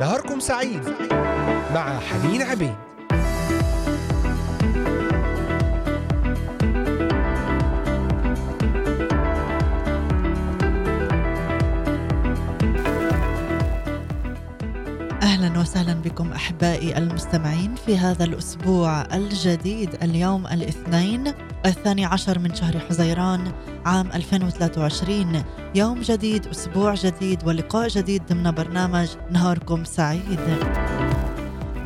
نهاركم سعيد مع حنين عبيد. وسهلا بكم أحبائي المستمعين في هذا الأسبوع الجديد اليوم الاثنين الثاني عشر من شهر حزيران عام 2023 يوم جديد أسبوع جديد ولقاء جديد ضمن برنامج نهاركم سعيد.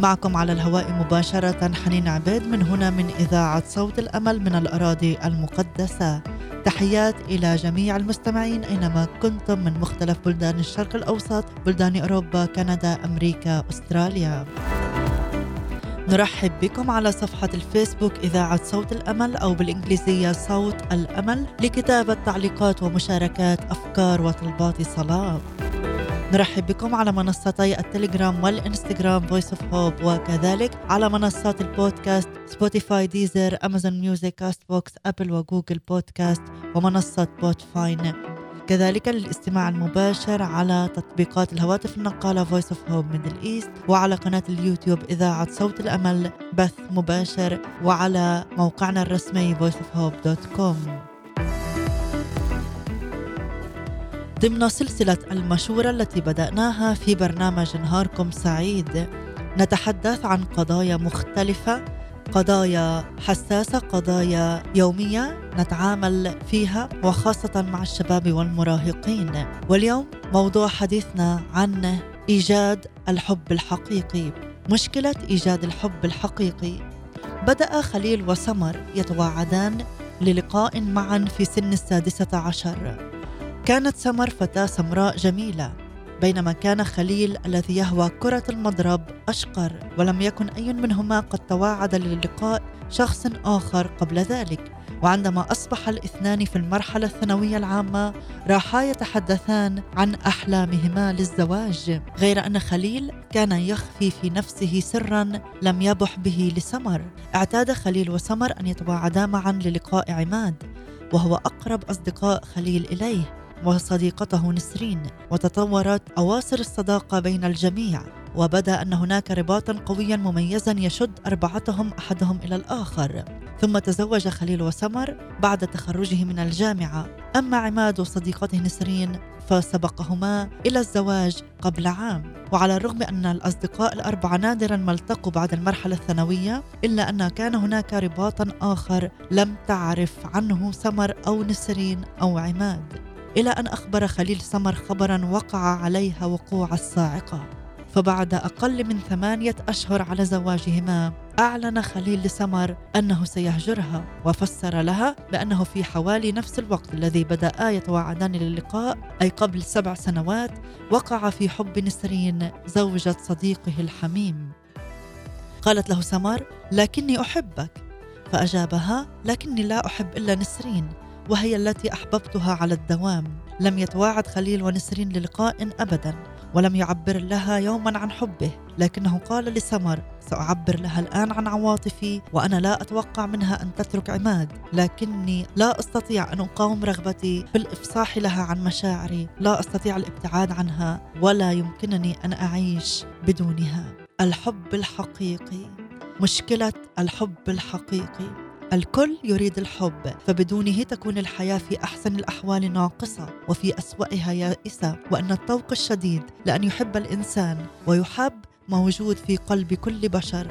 معكم على الهواء مباشرة حنين عبيد من هنا من إذاعة صوت الأمل من الأراضي المقدسة. تحيات إلى جميع المستمعين أينما كنتم من مختلف بلدان الشرق الأوسط بلدان أوروبا كندا أمريكا أستراليا. نرحب بكم على صفحة الفيسبوك إذاعة صوت الأمل أو بالإنجليزية صوت الأمل لكتابة تعليقات ومشاركات أفكار وطلبات صلاة. نرحب بكم على منصتي التليجرام والإنستغرام Voice of Hope وكذلك على منصات البودكاست Spotify Deezer Amazon Music Castbox Apple و Google Podcast ومنصة Podbean كذلك للاستماع المباشر على تطبيقات الهواتف النقالة Voice of Hope Middle East وعلى قناة اليوتيوب إذاعة صوت الأمل بث مباشر وعلى موقعنا الرسمي voiceofhope.com ضمن سلسلة المشورة التي بدأناها في برنامج نهاركم سعيد. نتحدث عن قضايا مختلفة قضايا حساسة قضايا يومية نتعامل فيها وخاصة مع الشباب والمراهقين. واليوم موضوع حديثنا عن إيجاد الحب الحقيقي. مشكلة إيجاد الحب الحقيقي. بدأ خليل وسمر يتواعدان للقاء معا في سن السادسة عشر. كانت سمر فتاة سمراء جميلة بينما كان خليل الذي يهوى كرة المضرب أشقر ولم يكن أي منهما قد تواعد للقاء شخص آخر قبل ذلك. وعندما أصبح الاثنان في المرحلة الثانوية العامة راحا يتحدثان عن أحلامهما للزواج غير أن خليل كان يخفي في نفسه سرا لم يبح به لسمر. اعتاد خليل وسمر أن يتواعدا معا للقاء عماد وهو أقرب أصدقاء خليل إليه. وصديقته نسرين وتطورت أواصر الصداقة بين الجميع وبدأ أن هناك رباطا قويا مميزا يشد أربعتهم أحدهم إلى الآخر. ثم تزوج خليل وسمر بعد تخرجه من الجامعة. أما عماد وصديقته نسرين فسبقهما إلى الزواج قبل عام. وعلى الرغم أن الأصدقاء الأربعة نادرا ما التقوا بعد المرحلة الثانوية إلا أن كان هناك رباطا آخر لم تعرف عنه سمر أو نسرين أو عماد. إلى أن أخبر خليل سمر خبرا وقع عليها وقوع الصاعقة. فبعد أقل من ثمانية أشهر على زواجهما أعلن خليل لسمر أنه سيهجرها وفسر لها بأنه في حوالي نفس الوقت الذي بدأ يتواعدان للقاء أي قبل سبع سنوات وقع في حب نسرين زوجة صديقه الحميم. قالت له سمر لكني أحبك. فأجابها لكني لا أحب إلا نسرين. وهي التي أحببتها على الدوام. لم يتواعد خليل ونسرين للقاء ابدا ولم يعبر لها يوما عن حبه. لكنه قال لسمر سأعبر لها الآن عن عواطفي وأنا لا أتوقع منها أن تترك عماد. لكني لا أستطيع أن أقاوم رغبتي في الإفصاح لها عن مشاعري. لا أستطيع الابتعاد عنها ولا يمكنني أن أعيش بدونها. الحب الحقيقي. مشكلة الحب الحقيقي. الكل يريد الحب فبدونه تكون الحياة في أحسن الأحوال ناقصة وفي أسوأها يائسة وأن الطوق الشديد لأن يحب الإنسان ويحب موجود في قلب كل بشر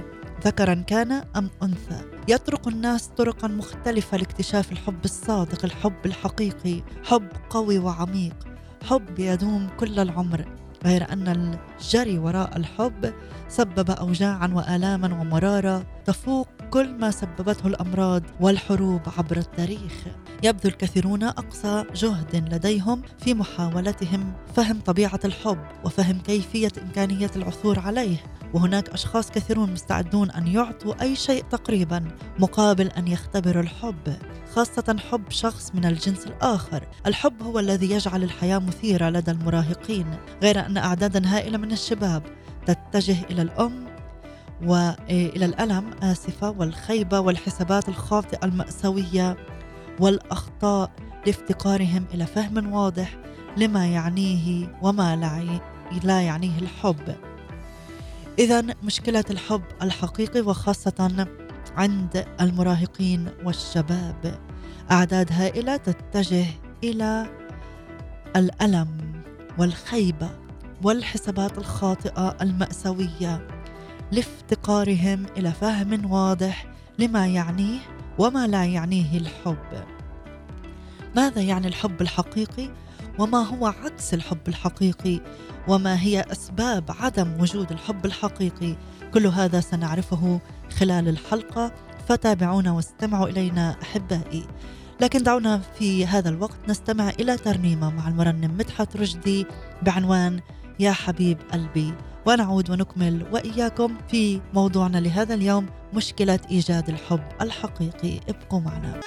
ذكرا كان أم أنثى. يطرق الناس طرقا مختلفة لاكتشاف الحب الصادق الحب الحقيقي حب قوي وعميق. حب يدوم كل العمر غير أن الجري وراء الحب سبب أوجاعا وآلاما ومرارة تفوق كل ما سببته الأمراض والحروب عبر التاريخ. يبذل الكثيرون أقصى جهد لديهم في محاولتهم فهم طبيعة الحب وفهم كيفية إمكانية العثور عليه. وهناك أشخاص كثيرون مستعدون أن يعطوا أي شيء تقريبا مقابل أن يختبروا الحب خاصة حب شخص من الجنس الآخر. الحب هو الذي يجعل الحياة مثيرة لدى المراهقين غير أن اعدادا هائلة من الشباب تتجه إلى الأم وإلى الألم آسفة والخيبة والحسابات الخاطئة المأساوية والأخطاء لافتقارهم إلى فهم واضح لما يعنيه وما لا يعنيه الحب. إذا مشكلة الحب الحقيقي وخاصة عند المراهقين والشباب. أعداد هائلة تتجه إلى الألم والخيبة والحسابات الخاطئة المأساوية. لافتقارهم إلى فهم واضح لما يعنيه وما لا يعنيه الحب. ماذا يعني الحب الحقيقي؟ وما هو عكس الحب الحقيقي؟ وما هي أسباب عدم وجود الحب الحقيقي؟ كل هذا سنعرفه خلال الحلقة فتابعونا واستمعوا إلينا أحبائي. لكن دعونا في هذا الوقت نستمع إلى ترنيمة مع المرنم مدحت رشدي بعنوان يا حبيب قلبي. ونعود ونكمل وإياكم في موضوعنا لهذا اليوم مشكلة إيجاد الحب الحقيقي. ابقوا معنا.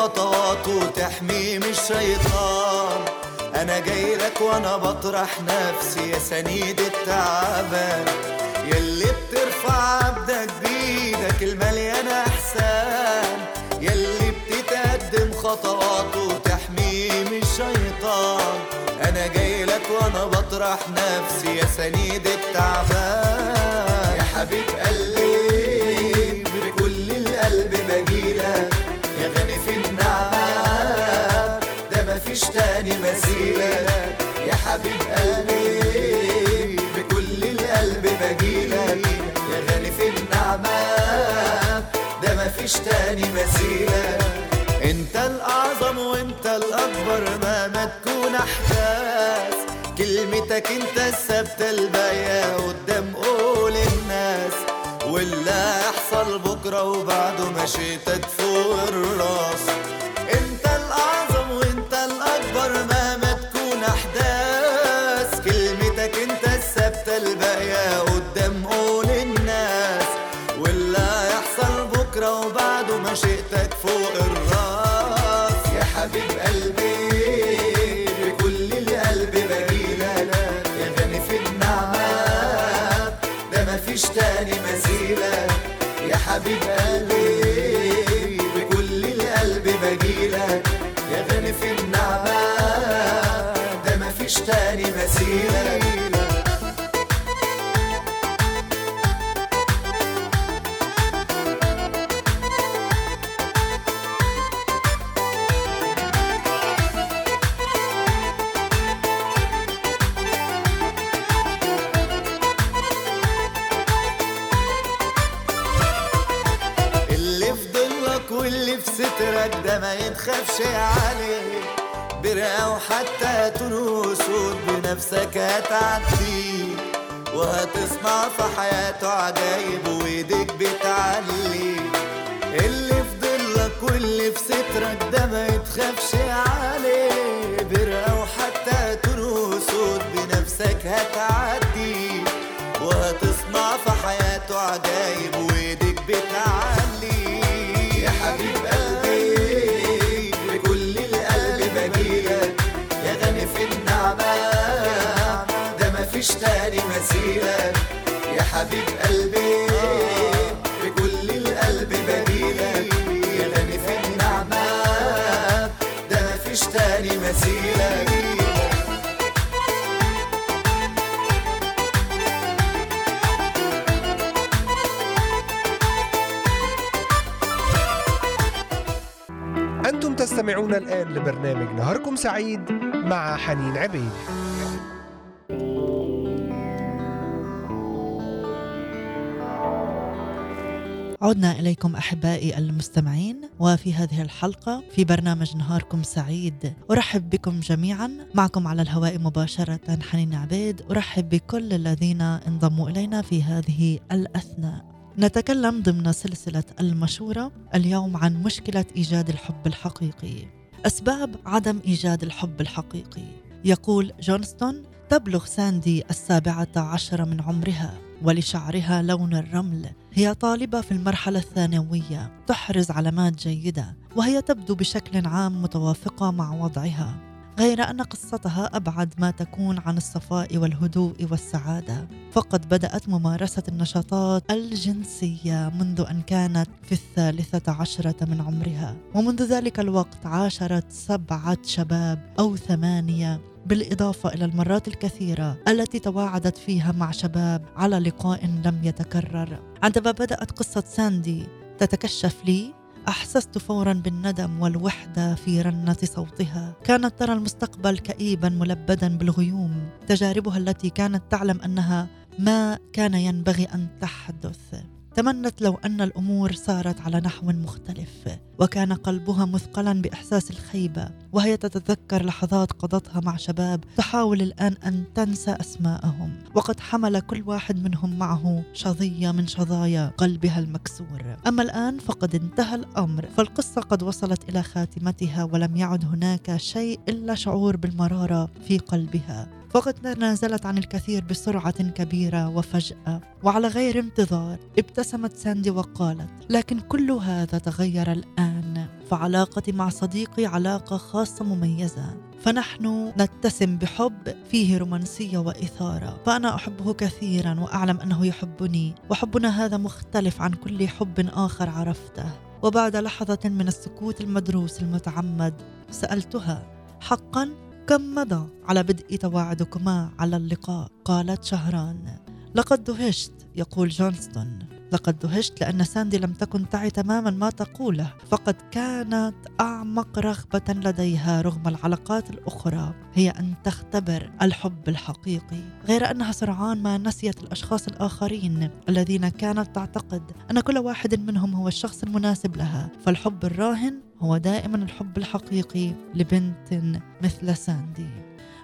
خطوات وتحميه من الشيطان. أنا جاي لك وأنا بطرح نفسي يا سنيد التعبان. يلي بترفع عبدك بيدك المليانة أحسان. يلي بتتقدم خطوات من الشيطان. أنا جاي لك وأنا بطرح نفسي يا سنيد التعبان. يا حبيب قلبي. بجيلك يا غني في النعمة ده مفيش تاني مثيلك يا حبيب قلبي بكل القلب بجيلك. يا غني في النعمة ده مفيش تاني مثيلك انت الأعظم وانت الأكبر مهما تكون أحداث. كلمتك انت بكرة وبعده مشيتك فوق الراس. يا حبيب في حياته عجايب وإيديك بتعلي. اللي في ضلك واللي في سترك ده ما يتخافش عليه. برقة وحتى تنوسود بنفسك هتعديه وهتصنع في حياته عجايب وإيديك بتعلي. يا حبيب قلبي بكل القلب بجيلك يا غني في النعمة ده مفيش تاني يا حبيب قلبي بكل القلب بجيلك يا غني في النعمة ده مفيش تاني مثيلك أنتم تستمعون الآن لبرنامج نهاركم سعيد مع حنين عبيد. عدنا إليكم أحبائي المستمعين وفي هذه الحلقة في برنامج نهاركم سعيد. أرحب بكم جميعا. معكم على الهواء مباشرة حنين عبيد. أرحب بكل الذين انضموا إلينا في هذه الأثناء. نتكلم ضمن سلسلة المشورة اليوم عن مشكلة إيجاد الحب الحقيقي. أسباب عدم إيجاد الحب الحقيقي. يقول جونستون تبلغ ساندي السابعة عشر من عمرها. ولشعرها لون الرمل. هي طالبة في المرحلة الثانوية تحرز علامات جيدة وهي تبدو بشكل عام متوافقة مع وضعها غير أن قصتها أبعد ما تكون عن الصفاء والهدوء والسعادة. فقد بدأت ممارسة النشاطات الجنسية منذ أن كانت في الثالثة عشرة من عمرها ومنذ ذلك الوقت عاشرت سبعة شباب أو ثمانية بالإضافة إلى المرات الكثيرة التي تواعدت فيها مع شباب على لقاء لم يتكرر. عندما بدأت قصة ساندي تتكشف لي أحسست فورا بالندم والوحدة في رنة صوتها. كانت ترى المستقبل كئيبا ملبدا بالغيوم تجاربها التي كانت تعلم أنها ما كان ينبغي أن تحدث. تمنت لو أن الأمور سارت على نحو مختلف وكان قلبها مثقلا بإحساس الخيبة وهي تتذكر لحظات قضتها مع شباب تحاول الآن أن تنسى أسماءهم وقد حمل كل واحد منهم معه شظية من شظايا قلبها المكسور. أما الآن فقد انتهى الأمر فالقصة قد وصلت إلى خاتمتها ولم يعد هناك شيء إلا شعور بالمرارة في قلبها. فقد تنازلت عن الكثير بسرعة كبيرة وفجأة وعلى غير انتظار ابتسمت ساندي وقالت لكن كل هذا تغير الآن. فعلاقتي مع صديقي علاقة خاصة مميزة. فنحن نتسم بحب فيه رومانسية وإثارة. فأنا أحبه كثيرا وأعلم أنه يحبني. وحبنا هذا مختلف عن كل حب آخر عرفته. وبعد لحظة من السكوت المدروس المتعمد سألتها حقا؟ كم مضى على بدء تواعدكما على اللقاء؟ قالت شهران. لقد دهشت يقول جونستون. لقد دهشت لأن ساندي لم تكن تعي تماما ما تقوله فقد كانت أعمق رغبة لديها رغم العلاقات الأخرى. هي أن تختبر الحب الحقيقي غير أنها سرعان ما نسيت الأشخاص الآخرين الذين كانت تعتقد أن كل واحد منهم هو الشخص المناسب لها. فالحب الراهن هو دائما الحب الحقيقي لبنت مثل ساندي.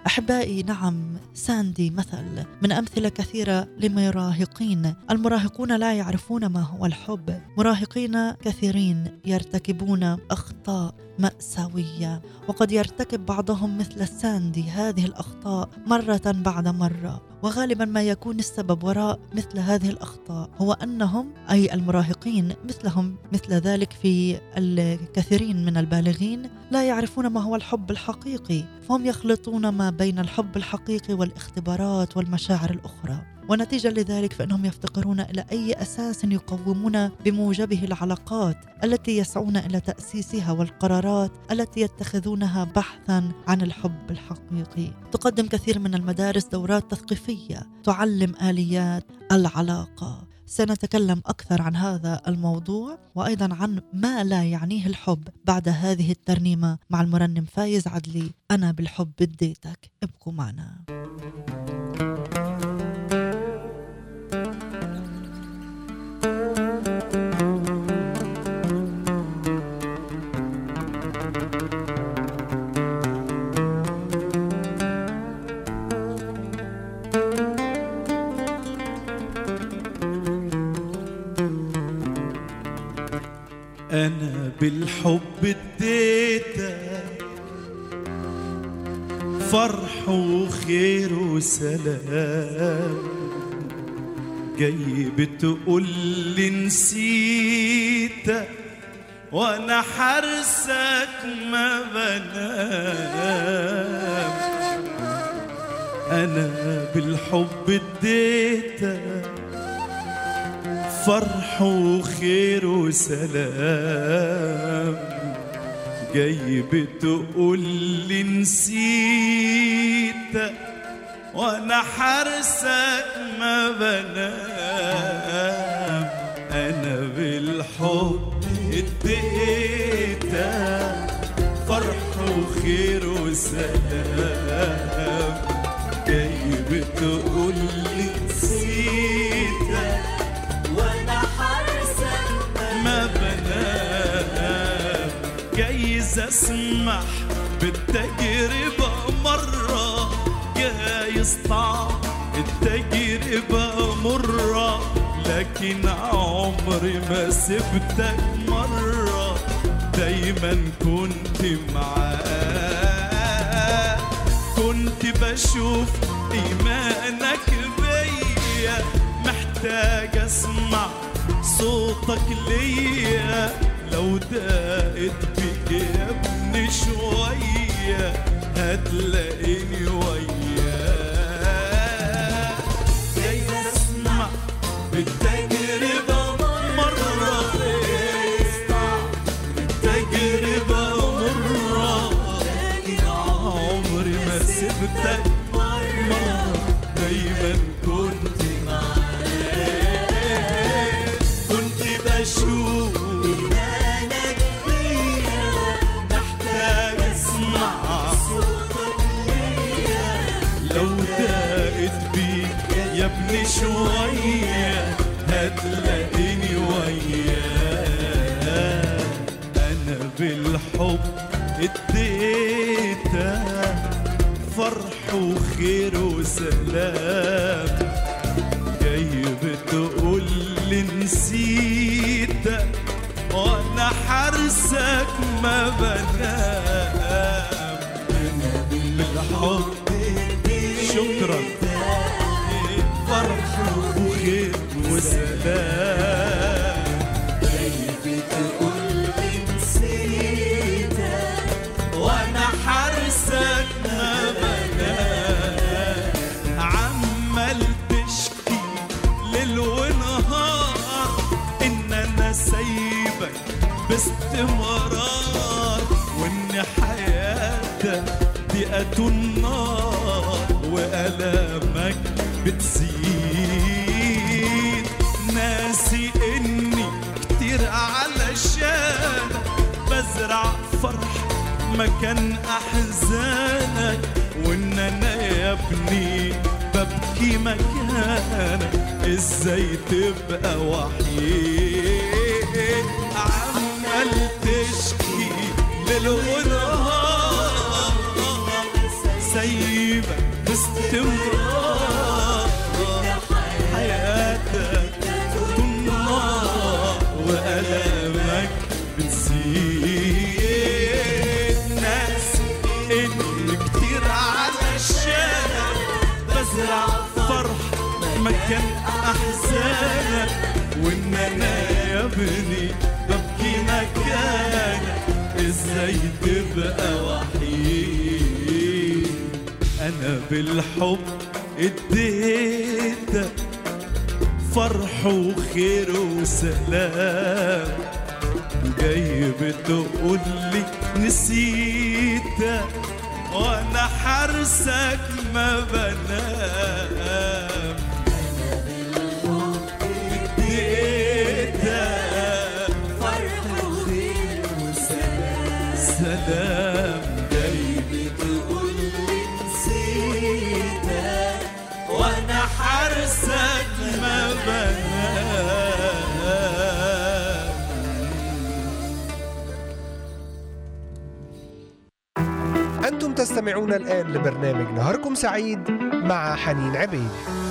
أحبائي نعم ساندي مثل من أمثلة كثيرة لمراهقين. المراهقون لا يعرفون ما هو الحب. مراهقين كثيرين يرتكبون أخطاء. مأساوية. وقد يرتكب بعضهم مثل ساندي هذه الأخطاء مرة بعد مرة. وغالبا ما يكون السبب وراء مثل هذه الأخطاء هو أنهم أي المراهقين مثلهم مثل ذلك في الكثيرين من البالغين لا يعرفون ما هو الحب الحقيقي. فهم يخلطون ما بين الحب الحقيقي والاختبارات والمشاعر الأخرى. ونتيجة لذلك فإنهم يفتقرون إلى أي أساس يقومون بموجبه العلاقات التي يسعون إلى تأسيسها والقرارات التي يتخذونها بحثا عن الحب الحقيقي. تقدم كثير من المدارس دورات تثقيفية تعلم آليات العلاقة. سنتكلم أكثر عن هذا الموضوع وأيضا عن ما لا يعنيه الحب بعد هذه الترنيمة مع المرنم فايز عدلي. أنا بالحب اديتك. ابقوا معنا. أنا بالحب اديتك فرح وخير وسلام. جاي بتقول لي نسيتك وأنا حرسك ما بنام. أنا بالحب اديتك فرح وخير وسلام. جاي بتقول لي نسيتك وأنا حرسك ما بنام. أنا بالحب اديتك فرح وخير وسلام. جاي بتقول لي اسمح بالتجربة مرة جايز طعم. التجربة مرة لكن عمري ما سبتك مرة. دايما كنت معاك كنت بشوف إيمانك بيا. محتاج أسمع صوتك ليا. لو دقت بك جاي أسمع بالتجربة ونهار إن أنا سايبك باستمرار وإن حياتك ضيقة النار وألامك بتزيد. ناسي إني كتير علشان بزرع فرح مكان أحزانك وإن أنا يا ابني ببكي مكانك. إزاي تبقى وحيد؟ عمال تشكي ليل ونهار سايبك باستمرار. أحزانك وإن أنا يا ابني ببكي مكانك. إزاي تبقى وحيد؟ أنا بالحب اديتك فرح وخير وسلام. جاي بتقول لي نسيتك وأنا حارسك ما بنام. أنتم تستمعون الآن لبرنامج نهاركم سعيد مع حنين عبيد.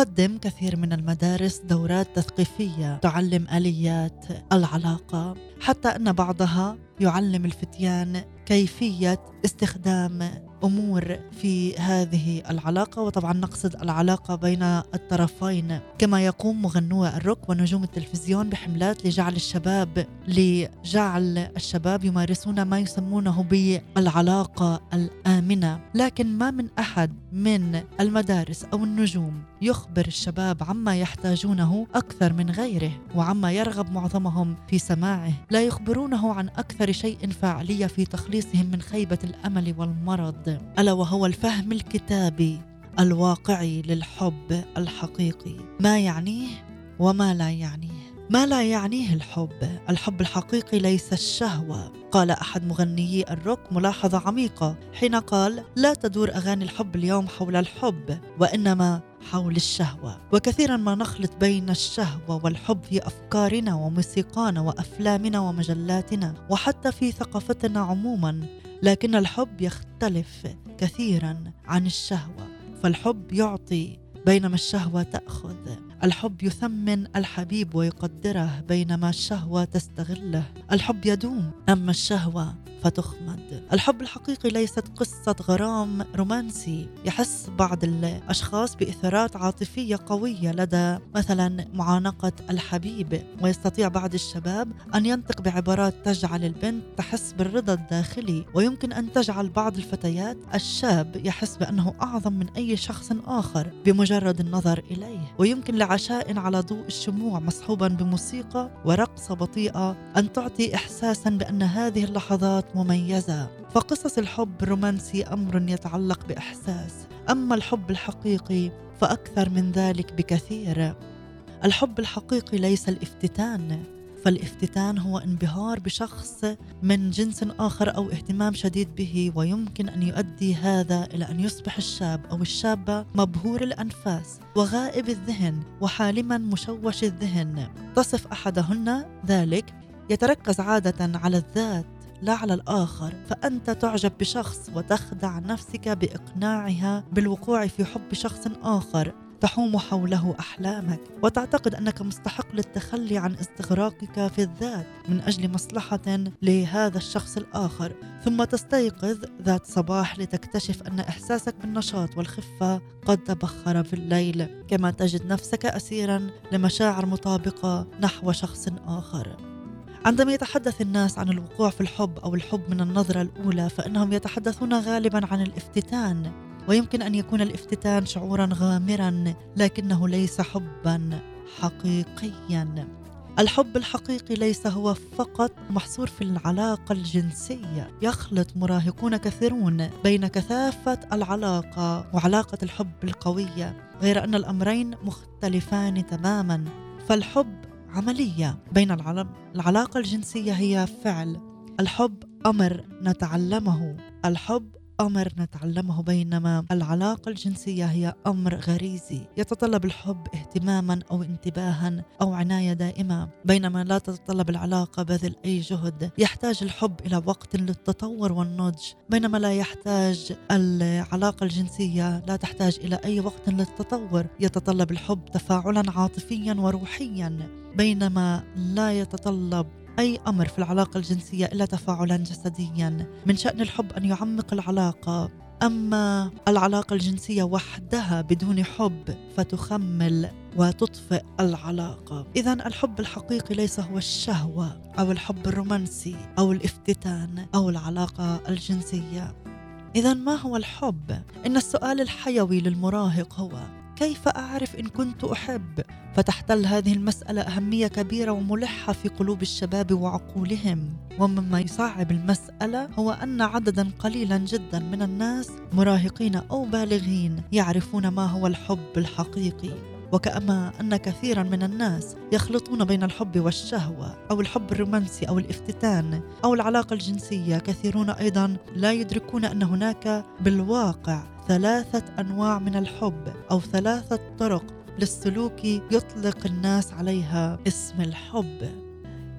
تقدم كثير من المدارس دورات تثقيفية تعلم آليات العلاقة حتى أن بعضها يعلم الفتيان كيفية استخدام امور في هذه العلاقة وطبعا نقصد العلاقة بين الطرفين. كما يقوم مغنو الروك ونجوم التلفزيون بحملات لجعل الشباب لجعل الشباب يمارسون ما يسمونه بالعلاقة الآمنة. لكن ما من أحد من المدارس أو النجوم يخبر الشباب عما يحتاجونه أكثر من غيره وعما يرغب معظمهم في سماعه. لا يخبرونه عن أكثر شيء فاعلية في تخليصهم من خيبة الأمل والمرض. ألا وهو الفهم الكتابي الواقعي للحب الحقيقي. ما يعنيه وما لا يعنيه. ما لا يعنيه الحب. الحب الحقيقي ليس الشهوة. قال أحد مغنيي الروك ملاحظة عميقة حين قال لا تدور أغاني الحب اليوم حول الحب وإنما حول الشهوة. وكثيرا ما نخلط بين الشهوة والحب في أفكارنا وموسيقانا وأفلامنا ومجلاتنا وحتى في ثقافتنا عموما. لكن الحب يختلف كثيرا عن الشهوة فالحب يعطي بينما الشهوة تأخذ. الحب يثمن الحبيب ويقدره بينما الشهوة تستغله. الحب يدوم أما الشهوة فتخمد. الحب الحقيقي ليست قصة غرام رومانسي. يحس بعض الأشخاص بإثارات عاطفية قوية لدى مثلا معانقة الحبيب. ويستطيع بعض الشباب أن ينطق بعبارات تجعل البنت تحس بالرضا الداخلي. ويمكن أن تجعل بعض الفتيات الشاب يحس بأنه أعظم من أي شخص آخر بمجرد النظر إليه. ويمكن لعشاء على ضوء الشموع مصحوبا بموسيقى ورقصة بطيئة أن تعطي إحساسا بأن هذه اللحظات مميزة فقصص الحب الرومانسي أمر يتعلق بإحساس. أما الحب الحقيقي فأكثر من ذلك بكثير. الحب الحقيقي ليس الافتتان فالافتتان هو انبهار بشخص من جنس آخر أو اهتمام شديد به ويمكن أن يؤدي هذا إلى أن يصبح الشاب أو الشابة مبهور الأنفاس وغائب الذهن وحالما مشوش الذهن. تصف أحدهن ذلك يتركز عادة على الذات لا على الآخر فأنت تعجب بشخص وتخدع نفسك بإقناعها بالوقوع في حب شخص آخر تحوم حوله أحلامك وتعتقد أنك مستحق للتخلي عن استغراقك في الذات من أجل مصلحة لهذا الشخص الآخر. ثم تستيقظ ذات صباح لتكتشف أن إحساسك بالنشاط والخفة قد تبخر في الليل كما تجد نفسك اسيرا لمشاعر مطابقة نحو شخص آخر. عندما يتحدث الناس عن الوقوع في الحب أو الحب من النظرة الأولى فإنهم يتحدثون غالبا عن الافتتان ويمكن أن يكون الافتتان شعورا غامرا لكنه ليس حبا حقيقيا. الحب الحقيقي ليس هو فقط محصور في العلاقة الجنسية يخلط مراهقون كثيرون بين كثافة العلاقة وعلاقة الحب القوية غير أن الأمرين مختلفان تماما. فالحب عملية بين العلاقة الجنسية هي فعل. الحب أمر نتعلمه. الحب أمر نتعلمه بينما العلاقة الجنسية هي أمر غريزي. يتطلب الحب اهتماما أو انتباها أو عناية دائمة. بينما لا تتطلب العلاقة بذل أي جهد. يحتاج الحب إلى وقت للتطور والنضج. بينما لا يحتاج العلاقة الجنسية لا تحتاج إلى أي وقت للتطور. يتطلب الحب تفاعلا عاطفيا وروحيا. بينما لا يتطلب أي أمر في العلاقة الجنسية إلا تفاعلا جسديا. من شأن الحب أن يعمق العلاقة. أما العلاقة الجنسية وحدها بدون حب فتخمل وتطفئ العلاقة. إذا الحب الحقيقي ليس هو الشهوة أو الحب الرومانسي أو الافتتان أو العلاقة الجنسية. إذا ما هو الحب؟ إن السؤال الحيوي للمراهق هو كيف أعرف إن كنت أحب؟ فتحتل هذه المسألة أهمية كبيرة وملحة في قلوب الشباب وعقولهم ومما يصعب المسألة هو أن عددا قليلا جدا من الناس مراهقين أو بالغين يعرفون ما هو الحب الحقيقي وكما أن كثيرا من الناس يخلطون بين الحب والشهوة أو الحب الرومانسي أو الافتتان أو العلاقة الجنسية كثيرون أيضا لا يدركون أن هناك بالواقع ثلاثة أنواع من الحب أو ثلاثة طرق للسلوك يطلق الناس عليها اسم الحب.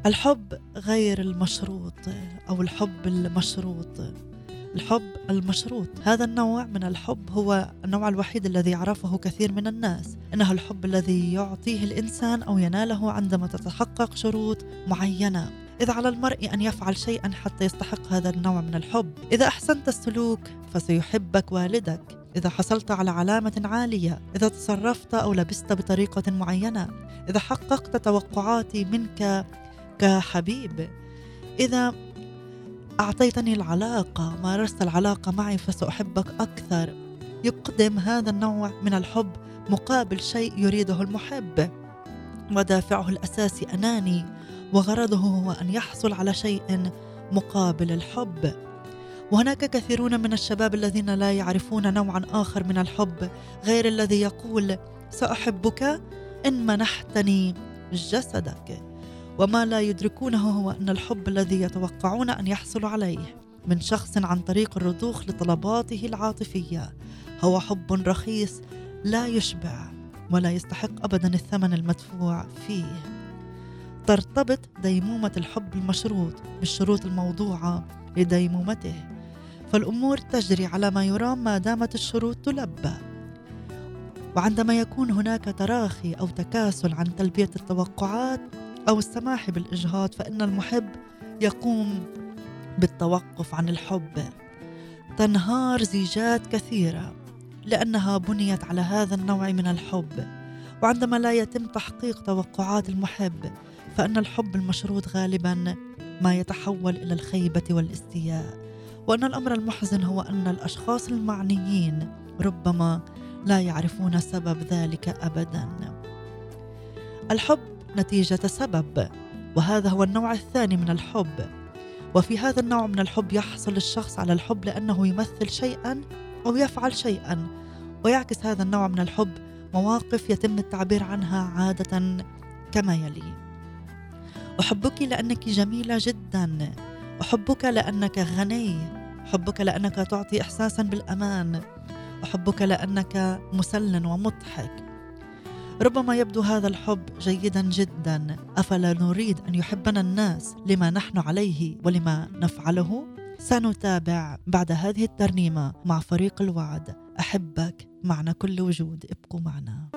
الحب غير المشروط أو الحب المشروط. الحب المشروط هذا النوع من الحب هو النوع الوحيد الذي يعرفه كثير من الناس. إنه الحب الذي يعطيه الإنسان أو يناله عندما تتحقق شروط معينة. إذا على المرء أن يفعل شيئا حتى يستحق هذا النوع من الحب. إذا أحسنت السلوك فسيحبك والدك. إذا حصلت على علامة عالية. إذا تصرفت أو لبست بطريقة معينة. إذا حققت توقعاتي منك كحبيب. إذا أعطيتني العلاقة مارست العلاقة معي فسأحبك أكثر. يقدم هذا النوع من الحب مقابل شيء يريده المحب. ودافعه الأساسي أناني. وغرضه هو أن يحصل على شيء مقابل الحب. وهناك كثيرون من الشباب الذين لا يعرفون نوعا آخر من الحب غير الذي يقول سأحبك إن منحتني جسدك. وما لا يدركونه هو أن الحب الذي يتوقعون أن يحصلوا عليه من شخص عن طريق الرضوخ لطلباته العاطفية هو حب رخيص لا يشبع ولا يستحق ابدا الثمن المدفوع فيه. ترتبط ديمومة الحب المشروط بالشروط الموضوعة لديمومته. فالأمور تجري على ما يرام ما دامت الشروط تلبى. وعندما يكون هناك تراخي أو تكاسل عن تلبية التوقعات أو السماح بالإجهاض فإن المحب يقوم بالتوقف عن الحب. تنهار زيجات كثيرة لأنها بنيت على هذا النوع من الحب. وعندما لا يتم تحقيق توقعات المحب فأن الحب المشروط غالبا ما يتحول إلى الخيبة والاستياء وأن الأمر المحزن هو أن الأشخاص المعنيين ربما لا يعرفون سبب ذلك ابدا. الحب نتيجة سبب وهذا هو النوع الثاني من الحب وفي هذا النوع من الحب يحصل الشخص على الحب لأنه يمثل شيئا أو يفعل شيئا ويعكس هذا النوع من الحب مواقف يتم التعبير عنها عادة كما يلي. أحبك لأنك جميلة جدا. أحبك لأنك غني. أحبك لأنك تعطي احساسا بالأمان. أحبك لأنك مسل ومضحك. ربما يبدو هذا الحب جيدا جدا. أفلا نريد أن يحبنا الناس لما نحن عليه ولما نفعله؟ سنتابع بعد هذه الترنيمة مع فريق الوعد. أحبك معنا كل وجود. ابقوا معنا.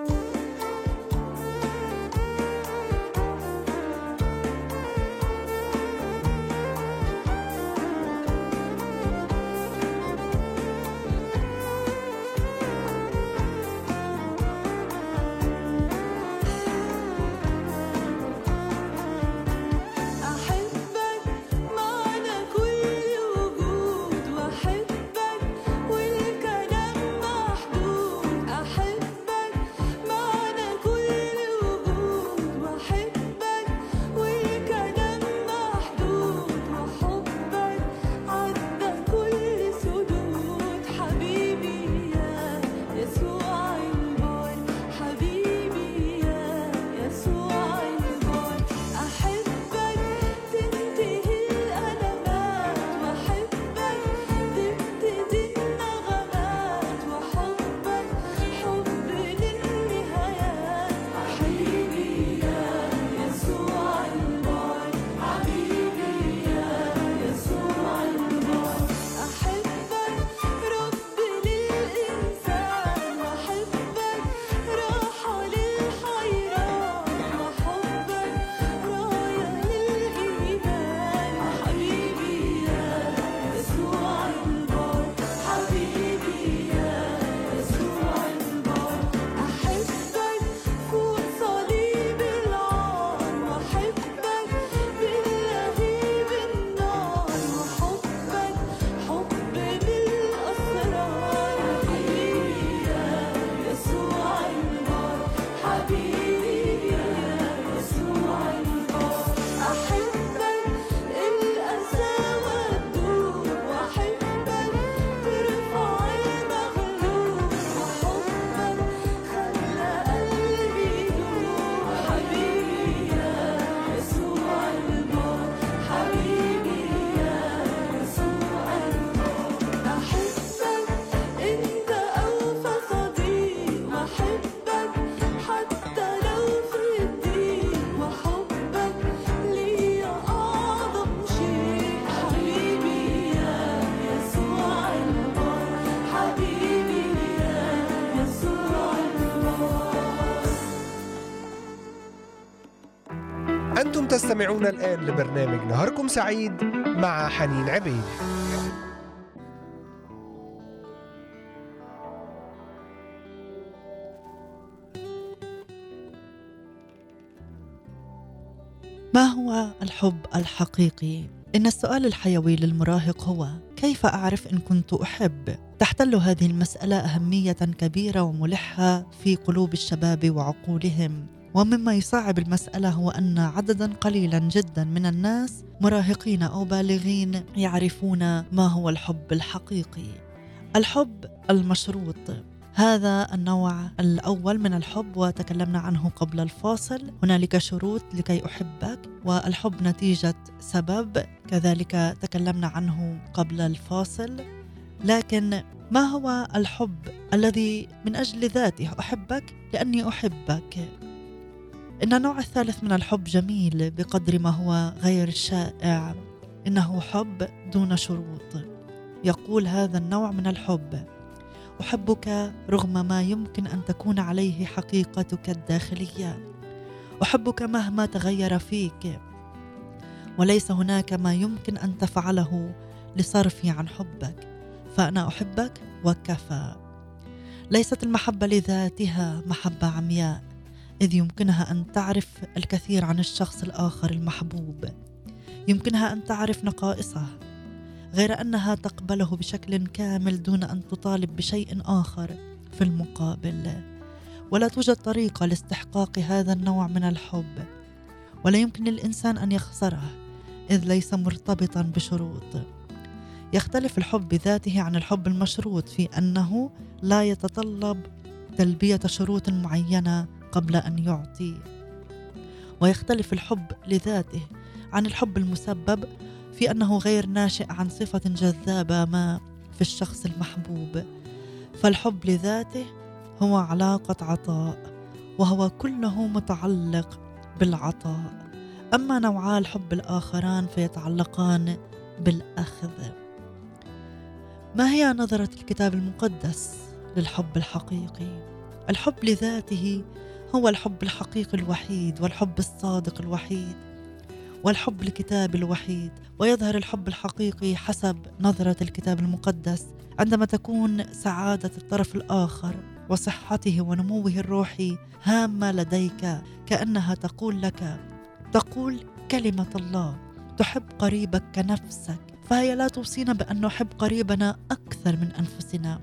تستمعون الآن لبرنامج نهاركم سعيد مع حنين عبيد. ما هو الحب الحقيقي؟ إن السؤال الحيوي للمراهق هو كيف أعرف إن كنت أحب؟ تحتل هذه المسألة أهمية كبيرة وملحة في قلوب الشباب وعقولهم. ومما يصعب المسألة هو أن عددا قليلا جدا من الناس مراهقين أو بالغين يعرفون ما هو الحب الحقيقي. الحب المشروط. هذا النوع الأول من الحب وتكلمنا عنه قبل الفاصل. هنالك شروط لكي أحبك والحب نتيجة سبب كذلك تكلمنا عنه قبل الفاصل. لكن ما هو الحب الذي من أجل ذاته أحبك؟ لأني أحبك. إن النوع الثالث من الحب جميل بقدر ما هو غير شائع. إنه حب دون شروط. يقول هذا النوع من الحب أحبك رغم ما يمكن أن تكون عليه حقيقتك الداخلية. أحبك مهما تغير فيك. وليس هناك ما يمكن أن تفعله لصرفي عن حبك. فأنا أحبك وكفى. ليست المحبة لذاتها محبة عمياء. إذ يمكنها أن تعرف الكثير عن الشخص الآخر المحبوب. يمكنها أن تعرف نقائصه غير أنها تقبله بشكل كامل دون أن تطالب بشيء آخر في المقابل. ولا توجد طريقة لاستحقاق هذا النوع من الحب. ولا يمكن للإنسان أن يخسره إذ ليس مرتبطا بشروط. يختلف الحب بذاته عن الحب المشروط في أنه لا يتطلب تلبية شروط معينة قبل أن يعطي. ويختلف الحب لذاته عن الحب المسبب في أنه غير ناشئ عن صفة جذابة ما في الشخص المحبوب. فالحب لذاته هو علاقة عطاء وهو كله متعلق بالعطاء. أما نوعا الحب الآخران فيتعلقان بالأخذ. ما هي نظرة الكتاب المقدس للحب الحقيقي؟ الحب لذاته هو الحب الحقيقي الوحيد والحب الصادق الوحيد والحب الكتاب الوحيد. ويظهر الحب الحقيقي حسب نظرة الكتاب المقدس عندما تكون سعادة الطرف الآخر وصحته ونموه الروحي هامة لديك كأنها تقول لك تقول كلمة الله تحب قريبك كنفسك فهي لا توصينا بأن نحب قريبنا أكثر من أنفسنا.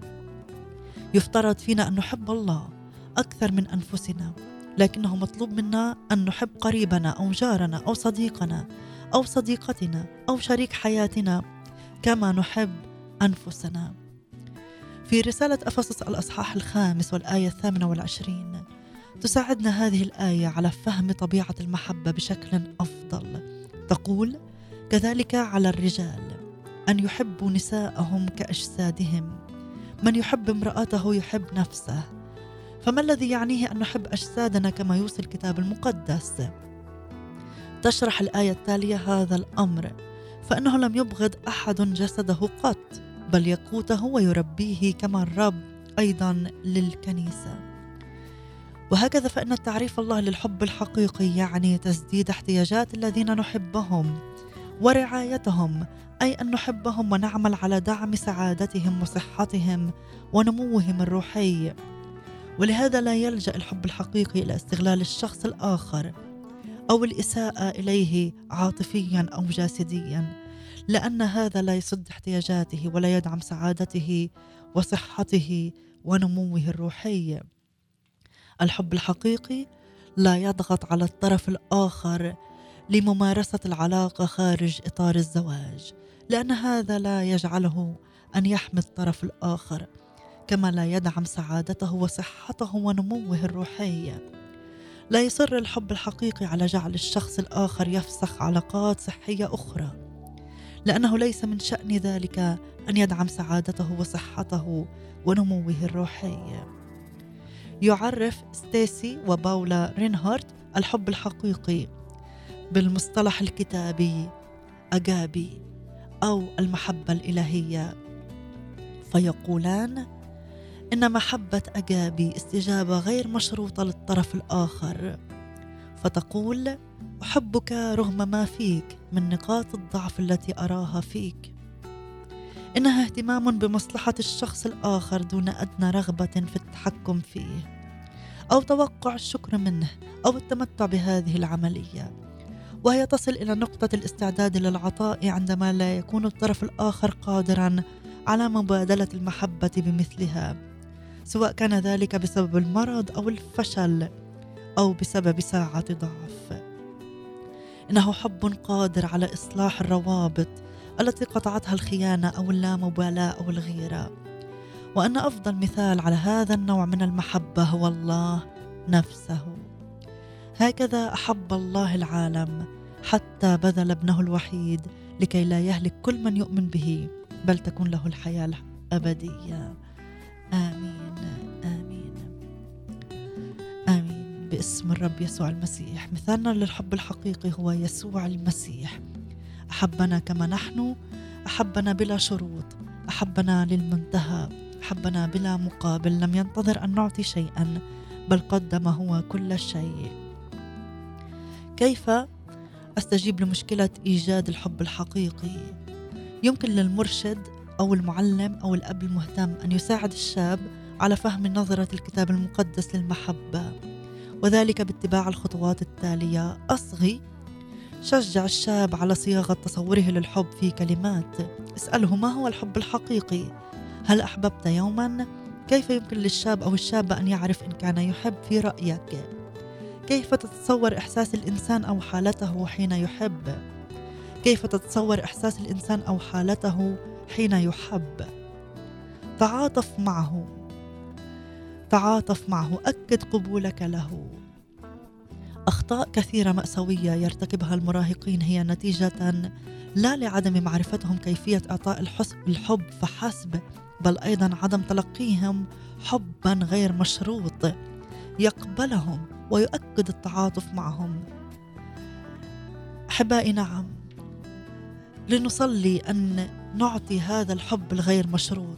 يفترض فينا أن نحب الله. أكثر من أنفسنا لكنه مطلوب منا أن نحب قريبنا أو جارنا أو صديقنا أو صديقتنا أو شريك حياتنا كما نحب أنفسنا. في رسالة أفسس الأصحاح الخامس والآية الثامنة والعشرين تساعدنا هذه الآية على فهم طبيعة المحبة بشكل أفضل. تقول كذلك على الرجال أن يحبوا نساءهم كأجسادهم. من يحب امرأته يحب نفسه فما الذي يعنيه أن نحب أجسادنا كما يوصي الكتاب المقدس؟ تشرح الآية التالية هذا الأمر فإنه لم يبغض أحد جسده قط بل يقوته ويربيه كما الرب أيضا للكنيسة. وهكذا فإن تعريف الله للحب الحقيقي يعني تسديد احتياجات الذين نحبهم ورعايتهم أي أن نحبهم ونعمل على دعم سعادتهم وصحتهم ونموهم الروحي. ولهذا لا يلجأ الحب الحقيقي إلى استغلال الشخص الآخر أو الإساءة إليه عاطفيا أو جسديا لأن هذا لا يسد احتياجاته ولا يدعم سعادته وصحته ونموه الروحي. الحب الحقيقي لا يضغط على الطرف الآخر لممارسة العلاقة خارج إطار الزواج لأن هذا لا يجعله أن يحمي الطرف الآخر. كما لا يدعم سعادته وصحته ونموه الروحي. لا يصر الحب الحقيقي على جعل الشخص الآخر يفسخ علاقات صحية أخرى. لأنه ليس من شأن ذلك أن يدعم سعادته وصحته ونموه الروحي. يعرف ستيسي وباولا رينهارت الحب الحقيقي بالمصطلح الكتابي أجابي أو المحبة الإلهية. فيقولان إن محبة أجابي استجابة غير مشروطة للطرف الآخر. فتقول أحبك رغم ما فيك من نقاط الضعف التي أراها فيك. إنها اهتمام بمصلحة الشخص الآخر دون أدنى رغبة في التحكم فيه. أو توقع الشكر منه أو التمتع بهذه العملية. وهي تصل إلى نقطة الاستعداد للعطاء عندما لا يكون الطرف الآخر قادرا على مبادلة المحبة بمثلها. سواء كان ذلك بسبب المرض أو الفشل أو بسبب ساعة ضعف. إنه حب قادر على إصلاح الروابط التي قطعتها الخيانة أو اللامبالاة أو الغيرة. وأن أفضل مثال على هذا النوع من المحبة هو الله نفسه. هكذا أحب الله العالم حتى بذل ابنه الوحيد لكي لا يهلك كل من يؤمن به بل تكون له الحياة الأبدية. آمين آمين آمين. باسم الرب يسوع المسيح. مثالنا للحب الحقيقي هو يسوع المسيح. أحبنا كما نحن أحبنا بلا شروط أحبنا للمنتهى أحبنا بلا مقابل. لم ينتظر أن نعطي شيئا بل قدم هو كل شيء. كيف؟ أستجيب لمشكلة إيجاد الحب الحقيقي. يمكن للمرشد أو المعلم أو الأب المهتم أن يساعد الشاب على فهم نظرة الكتاب المقدس للمحبة وذلك باتباع الخطوات التالية أصغي شجع الشاب على صياغة تصوره للحب في كلمات اسأله ما هو الحب الحقيقي هل أحببت يوما؟ كيف يمكن للشاب أو الشابة أن يعرف إن كان يحب في رأيك؟ كيف تتصور إحساس الإنسان أو حالته حين يحب؟ كيف تتصور إحساس الإنسان أو حالته حين يحب؟ تعاطف معه. تعاطف معه. أكد قبولك له. أخطاء كثيرة مأساوية يرتكبها المراهقين. هي نتيجة لا لعدم معرفتهم كيفية إعطاء الحس- الحب فحسب بل أيضا عدم تلقيهم حبا غير مشروط. يقبلهم ويؤكد التعاطف معهم. أحبائي نعم. لنصلي أن نعطي هذا الحب الغير مشروط.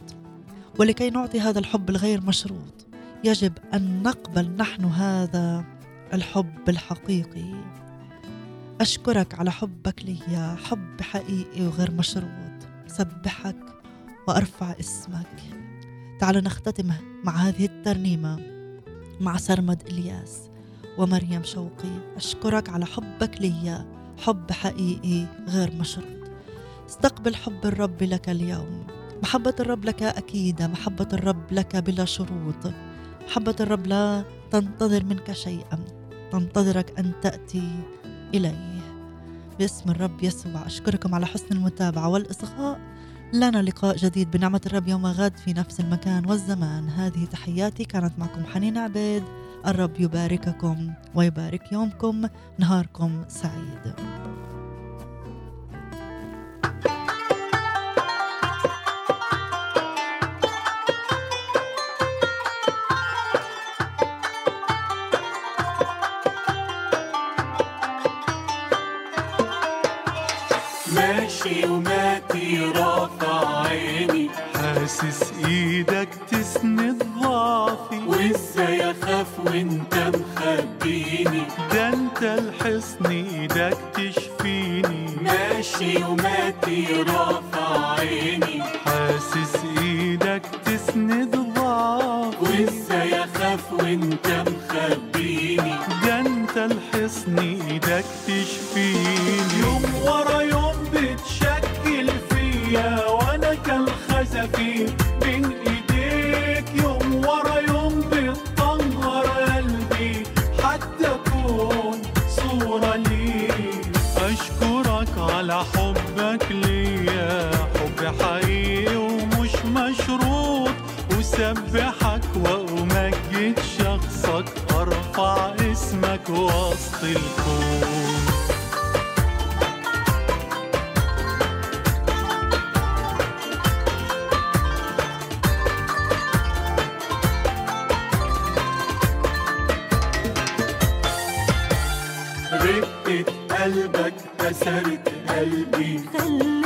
ولكي نعطي هذا الحب الغير مشروط يجب أن نقبل نحن هذا الحب الحقيقي. أشكرك على حبك لي حب حقيقي وغير مشروط. سبحك وأرفع اسمك. تعالوا نختتم مع هذه الترنيمة مع سرمد إلياس ومريم شوقي. أشكرك على حبك لي حب حقيقي غير مشروط. استقبل حب الرب لك اليوم. محبة الرب لك أكيدة. محبة الرب لك بلا شروط. محبة الرب لا تنتظر منك شيئا. تنتظرك أن تأتي إليه. باسم الرب يسوع. أشكركم على حسن المتابعة والإصغاء. لنا لقاء جديد بنعمة الرب يوم غد في نفس المكان والزمان. هذه تحياتي. كانت معكم حنين عبيد. الرب يبارككم ويبارك يومكم. نهاركم سعيد. وماتي رافع عيني. حاسس إيدك تسند ضعفي. وإزاي أخاف وإنت مخبيني؟ ده أنت الحصن إيدك تشفيني. ماشي وماتي رافع عيني. أرفع اسمك وسط الكون رقة قلبك كسرت قلبي. خلت